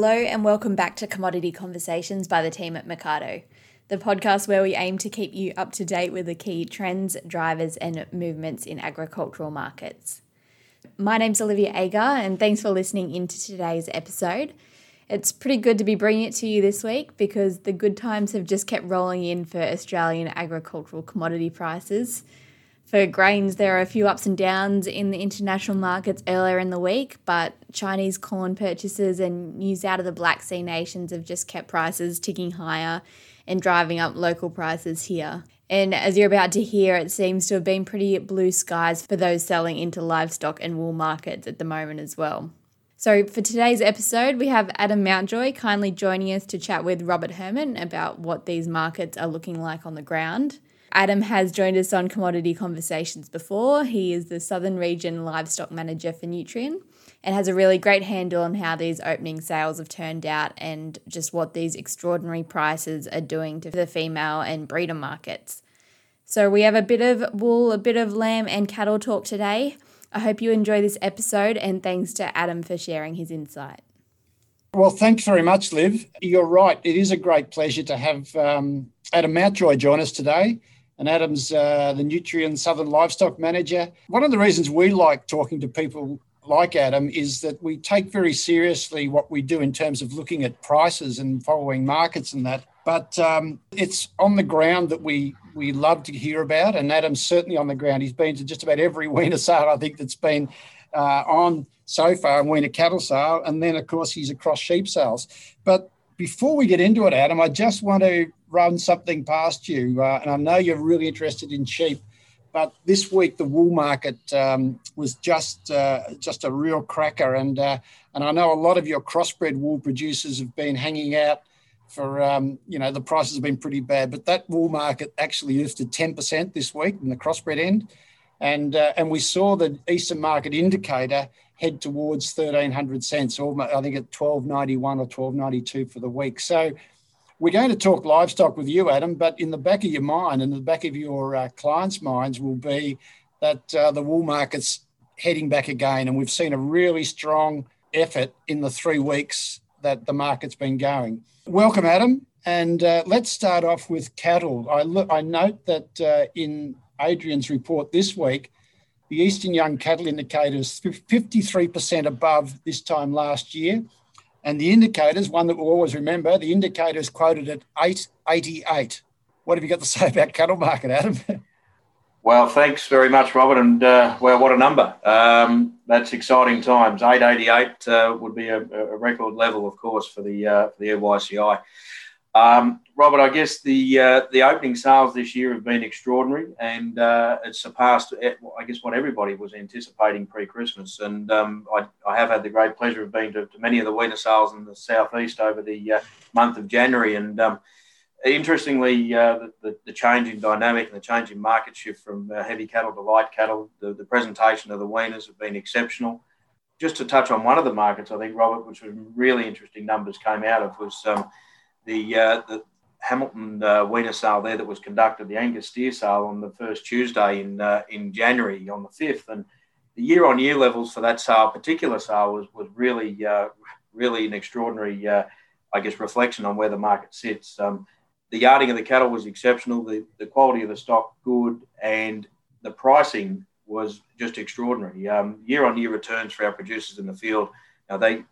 Hello, and welcome back to Commodity Conversations by the team at Mecardo, the podcast where we aim to keep you up to date with the key trends, drivers, and movements in agricultural markets. My name's Olivia Agar, and thanks for listening into today's episode. It's pretty good to be bringing it to you this week because the good times have just kept rolling in for Australian agricultural commodity prices. For grains, there are a few ups and downs in the international markets earlier in the week, but Chinese corn purchases and news out of the Black Sea nations have just kept prices ticking higher and driving up local prices here. And as you're about to hear, it seems to have been pretty blue skies for those selling into livestock and wool markets at the moment as well. So, for today's episode, we have Adam Mountjoy kindly joining us to chat with Robert Herrmann about what these markets are looking like on the ground. Adam has joined us on Commodity Conversations before. He is the Southern Region Livestock Manager for Nutrien and has a really great handle on how these opening sales have turned out and just what these extraordinary prices are doing to the female and breeder markets. So, we have a bit of wool, a bit of lamb, and cattle talk today. I hope you enjoy this episode, and thanks to Adam for sharing his insight. Well, thanks very much, Liv. You're right. It is a great pleasure to have um, Adam Mountjoy join us today and Adam's uh, the Nutrien Southern Livestock Manager. One of the reasons we like talking to people like Adam is that we take very seriously what we do in terms of looking at prices and following markets and that. But um, it's on the ground that we we love to hear about, and Adam's certainly on the ground. He's been to just about every weaner sale I think that's been uh, on so far, weaner cattle sale, and then of course he's across sheep sales. But before we get into it, Adam, I just want to run something past you, uh, and I know you're really interested in sheep. But this week the wool market um, was just uh, just a real cracker, and uh, and I know a lot of your crossbred wool producers have been hanging out for um, you know the prices have been pretty bad, but that wool market actually lifted ten percent this week in the crossbred end, and uh, and we saw the Eastern Market Indicator head towards thirteen hundred cents, almost I think at twelve ninety one or twelve ninety two for the week. So we're going to talk livestock with you, Adam, but in the back of your mind and the back of your uh, clients' minds will be that uh, the wool market's heading back again. And we've seen a really strong effort in the three weeks that the market's been going. Welcome, Adam. And uh, let's start off with cattle. I, I note that uh, in Adrian's report this week, the Eastern Young Cattle Indicator is 53% above this time last year and the indicators, one that we'll always remember, the indicators quoted at 888. What have you got to say about cattle market, Adam? well, thanks very much, Robert. And uh, well, what a number. Um, that's exciting times. 888 uh, would be a, a, record level, of course, for the, uh, for the EYCI. Um, Robert, I guess the uh, the opening sales this year have been extraordinary, and uh, it surpassed, eh, I guess, what everybody was anticipating pre-Christmas. And um, I, I, have had the great pleasure of being to, to many of the weaner sales in the southeast over the uh, month of January. And um, interestingly, uh, the, the, the changing dynamic and the changing market shift from uh, heavy cattle to light cattle, the, the presentation of the weaners have been exceptional. Just to touch on one of the markets, I think Robert, which was really interesting numbers came out of was. Um, the, uh, the Hamilton uh, Weaner sale there that was conducted, the Angus steer sale on the first Tuesday in uh, in January on the fifth, and the year on year levels for that sale, particular sale, was was really uh, really an extraordinary, uh, I guess, reflection on where the market sits. Um, the yarding of the cattle was exceptional, the, the quality of the stock good, and the pricing was just extraordinary. Year on year returns for our producers in the field. Now they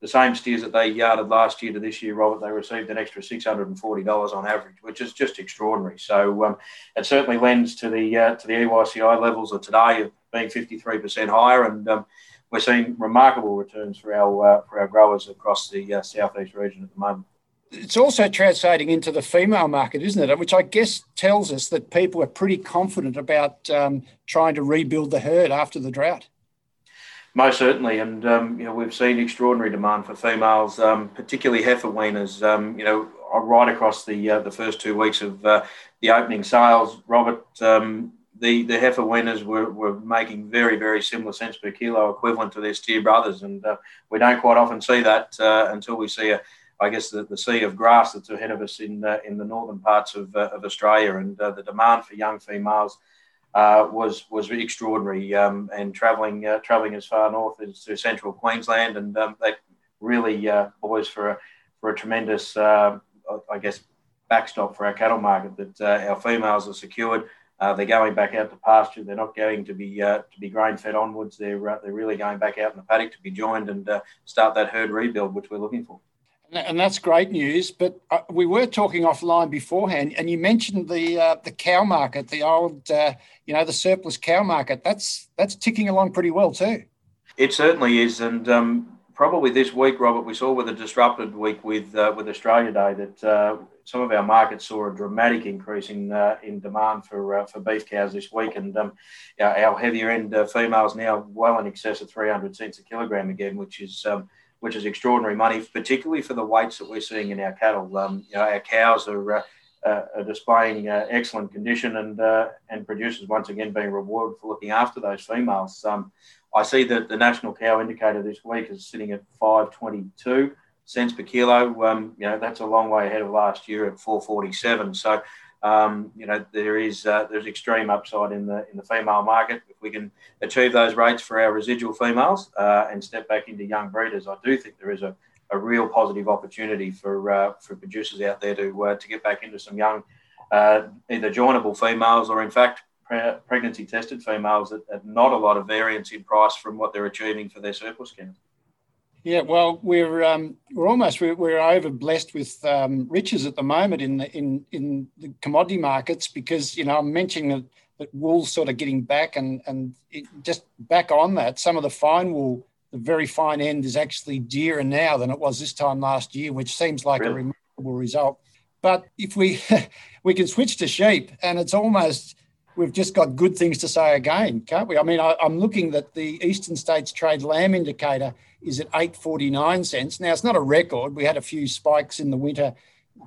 the same steers that they yarded last year to this year, Robert, they received an extra $640 on average, which is just extraordinary. So um, it certainly lends to the uh, to the EYCI levels of today of being 53% higher, and um, we're seeing remarkable returns for our uh, for our growers across the uh, southeast region at the moment. It's also translating into the female market, isn't it? Which I guess tells us that people are pretty confident about um, trying to rebuild the herd after the drought. Most certainly, and um, you know we've seen extraordinary demand for females, um, particularly heifer weaners. Um, you know, right across the uh, the first two weeks of uh, the opening sales, Robert, um, the the heifer weaners were, were making very very similar cents per kilo, equivalent to their steer brothers, and uh, we don't quite often see that uh, until we see a I guess the, the sea of grass that's ahead of us in uh, in the northern parts of, uh, of Australia, and the demand for young females uh, was was extraordinary. Um, and travelling uh, travelling as far north as to central Queensland, and um, they really uh, boys for a, for a tremendous, uh, I guess, backstop for our cattle market that uh, our females are secured. They're going back out to pasture. They're not going to be to be grain fed onwards. They're they're really going back out in the paddock to be joined and start that herd rebuild, which we're looking for. And that's great news. But uh, we were talking offline beforehand, and you mentioned the uh, the cow market, the old you know the surplus cow market. That's that's ticking along pretty well too. It certainly is, and um, probably this week, Robert, we saw with a disrupted week with with Australia Day that some of our markets saw a dramatic increase in uh, in demand for uh, for beef cows this week, and um, our, our, heavier end uh, females now well in excess of 300 cents a kilogram again, which is um, which is extraordinary money, particularly for the weights that we're seeing in our cattle. Um, you know, our cows are, uh, uh, are displaying uh, excellent condition, and and producers once again being rewarded for looking after those females. Um, I see that the national cow indicator this week is sitting at 522 cents per kilo. Um, you know, that's a long way ahead of last year at 447. So, um, you know, there is uh, there's extreme upside in the in the female market. If we can achieve those rates for our residual females uh, and step back into young breeders, I do think there is a, a real positive opportunity for uh, for producers out there to uh, to get back into some young, uh, either joinable females or in fact pregnancy tested females at, at, not a lot of variance in price from what they're achieving for their surplus cows. Yeah, well, we're um, we're almost we're, we're over blessed with um, riches at the moment in the in in the commodity markets because you know I'm mentioning that, that wool's sort of getting back and and just back on that. Some of the fine wool, the very fine end, is actually dearer now than it was this time last year, which seems like really? a remarkable result. But if we we can switch to sheep, and it's almost we've just got good things to say again, can't we? I mean, I, am looking at the Eastern States Trade Lamb Indicator is at 8.49 cents. Now, it's not a record. We had a few spikes in the winter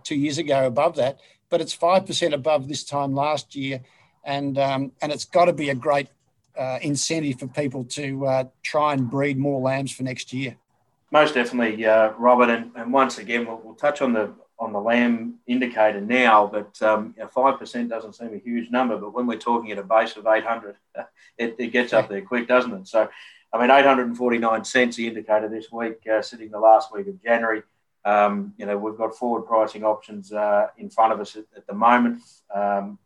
two years ago above that, but it's 5% above this time last year. And, um, and it's got to be a great uh, incentive for people to uh, try and breed more lambs for next year. Most definitely, uh, Robert. And, and once again, we'll, we'll touch on the on the lamb indicator now, but um, five percent doesn't seem a huge number. But when we're talking at a base of 800, it, it gets up there quick, doesn't it? So I mean, 849 cents the indicator this week, uh, sitting the last week of January. Um, you know, we've got forward pricing options uh, in front of us at, at the moment um,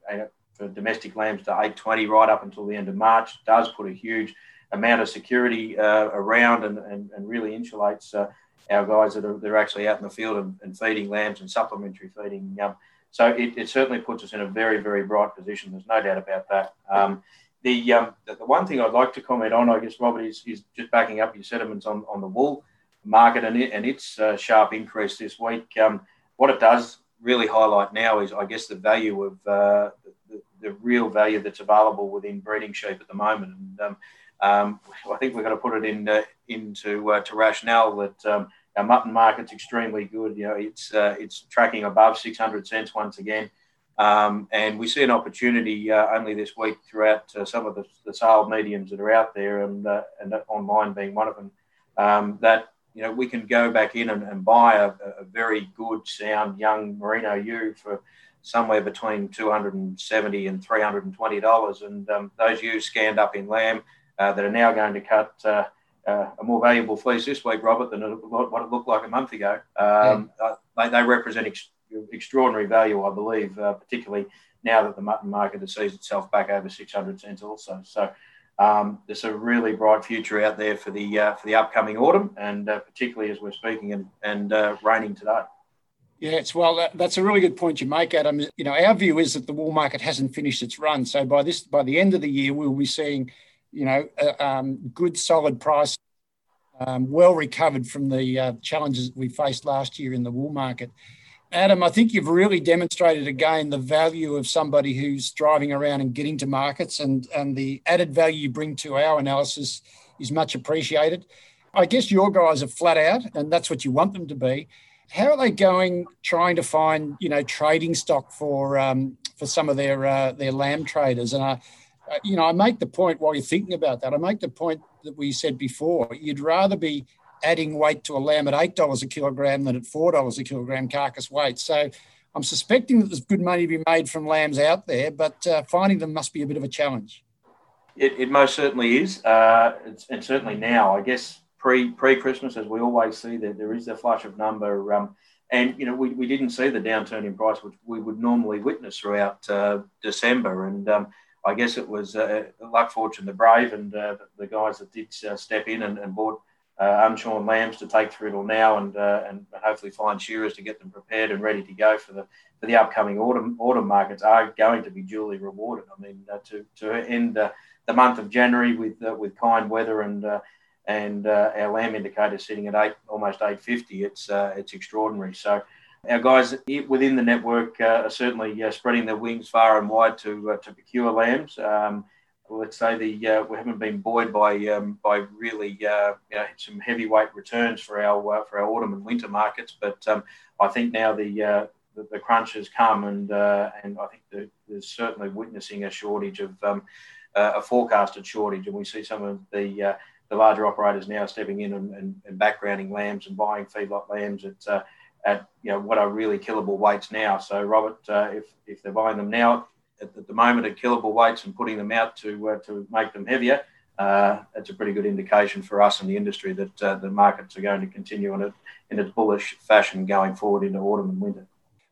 for domestic lambs to 820 right up until the end of March. It does put a huge amount of security uh, around and, and, and, really insulates uh, our guys that are they're actually out in the field and, and feeding lambs and supplementary feeding. Um, so it, it, certainly puts us in a very, very bright position. There's no doubt about that. Um, the, um, the, the one thing I'd like to comment on, I guess, Robert, is, is just backing up your sentiments on, on the wool market and, it, and its uh, sharp increase this week. Um, what it does really highlight now is, I guess, the value of uh, the, the, real value that's available within breeding sheep at the moment. And um, um, I think we've got to put it in uh, into uh, to rationale that um, our mutton market's extremely good. You know, it's uh, it's tracking above 600 cents once again. Um, and we see an opportunity uh, only this week throughout uh, some of the, the, sale mediums that are out there, and, uh, and online being one of them, um, that you know we can go back in and, and buy a, a, very good, sound young merino ewe for somewhere between 270 and 320 dollars, and um, those ewes scanned up in lamb uh, that are now going to cut. Uh, uh, a more valuable fleece this week, Robert, than what it looked like a month ago. Um, yeah. they, they represent ex- extraordinary value, I believe, uh, particularly now that the mutton market has sees itself back over 600 cents also. So um, there's a really bright future out there for the uh, for the upcoming autumn, and uh, particularly as we're speaking and, and uh, raining today. Yeah, it's well. that's a really good point you make, Adam. You know, our view is that the wool market hasn't finished its run. So by this, by the end of the year, we'll be seeing, you know, um, good solid price, um, well recovered from the uh, challenges we faced last year in the wool market. Adam, I think you've really demonstrated again the value of somebody who's driving around and getting to markets, and, and the added value you bring to our analysis is much appreciated. I guess your guys are flat out, and that's what you want them to be. How are they going trying to find you know trading stock for um, for some of their uh, their lamb traders? And I, you know, I make the point while you're thinking about that. I make the point that we said before. You'd rather be adding weight to a lamb at $8 a kilogram than at $4 a kilogram carcass weight. So I'm suspecting that there's good money to be made from lambs out there, but uh, finding them must be a bit of a challenge. It, it most certainly is. Uh, and certainly now, I guess pre pre Christmas, as we always see, that there is a flush of number. Um, and you know, we, we didn't see the downturn in price which we would normally witness throughout uh, December. And um, I guess it was uh, luck, fortune, the brave, and uh, the guys that did uh, step in and, and bought uh, unshorn lambs to take through till now, and uh, and hopefully find shearers to get them prepared and ready to go for the for the upcoming autumn autumn markets are going to be duly rewarded. I mean, to to end the month of January with with kind weather and and uh, our lamb indicator sitting at eight, almost 850. It's uh, it's extraordinary. So our guys within the network uh, are certainly uh, spreading their wings far and wide to uh, to procure lambs. Um, let's say the uh, we haven't been buoyed by um, by really you know, some heavyweight returns for our for our autumn and winter markets, but um, I think now the the, the crunch has come, and and I think the, there's certainly witnessing a shortage of um, a forecasted shortage, and we see some of the the larger operators now stepping in and, and, and backgrounding lambs and buying feedlot lambs at, uh, at you know what are really killable weights now. So Robert, uh, if if they're buying them now at, the moment at killable weights and putting them out to uh, to make them heavier, uh, that's a pretty good indication for us in the industry that uh, the markets are going to continue in a in a bullish fashion going forward into autumn and winter.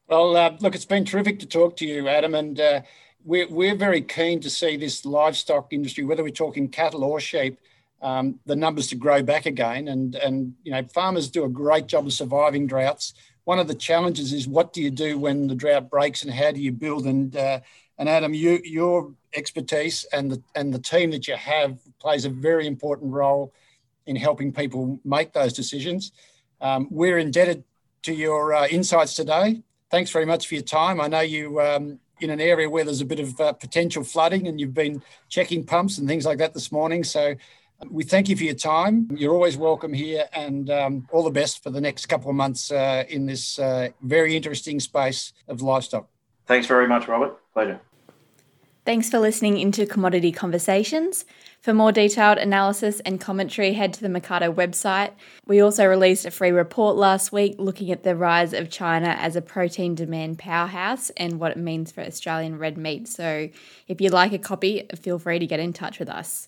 Well, uh, look, it's been terrific to talk to you, Adam, and we're, we're very keen to see this livestock industry, whether we're talking cattle or sheep, um, the numbers to grow back again. And, and, you know, farmers do a great job of surviving droughts. One of the challenges is what do you do when the drought breaks and how do you build? And, uh, and Adam, you, your expertise and the, and the team that you have plays a very important role in helping people make those decisions. Um, we're indebted to your uh, insights today. Thanks very much for your time. I know you um, in an area where there's a bit of uh, potential flooding and you've been checking pumps and things like that this morning. So we thank you for your time. You're always welcome here, and um, all the best for the next couple of months uh, in this uh, very interesting space of livestock. Thanks very much, Robert. Pleasure. Thanks for listening into Commodity Conversations. For more detailed analysis and commentary, head to the Mecardo website. We also released a free report last week looking at the rise of China as a protein demand powerhouse and what it means for Australian red meat. So, if you'd like a copy, feel free to get in touch with us.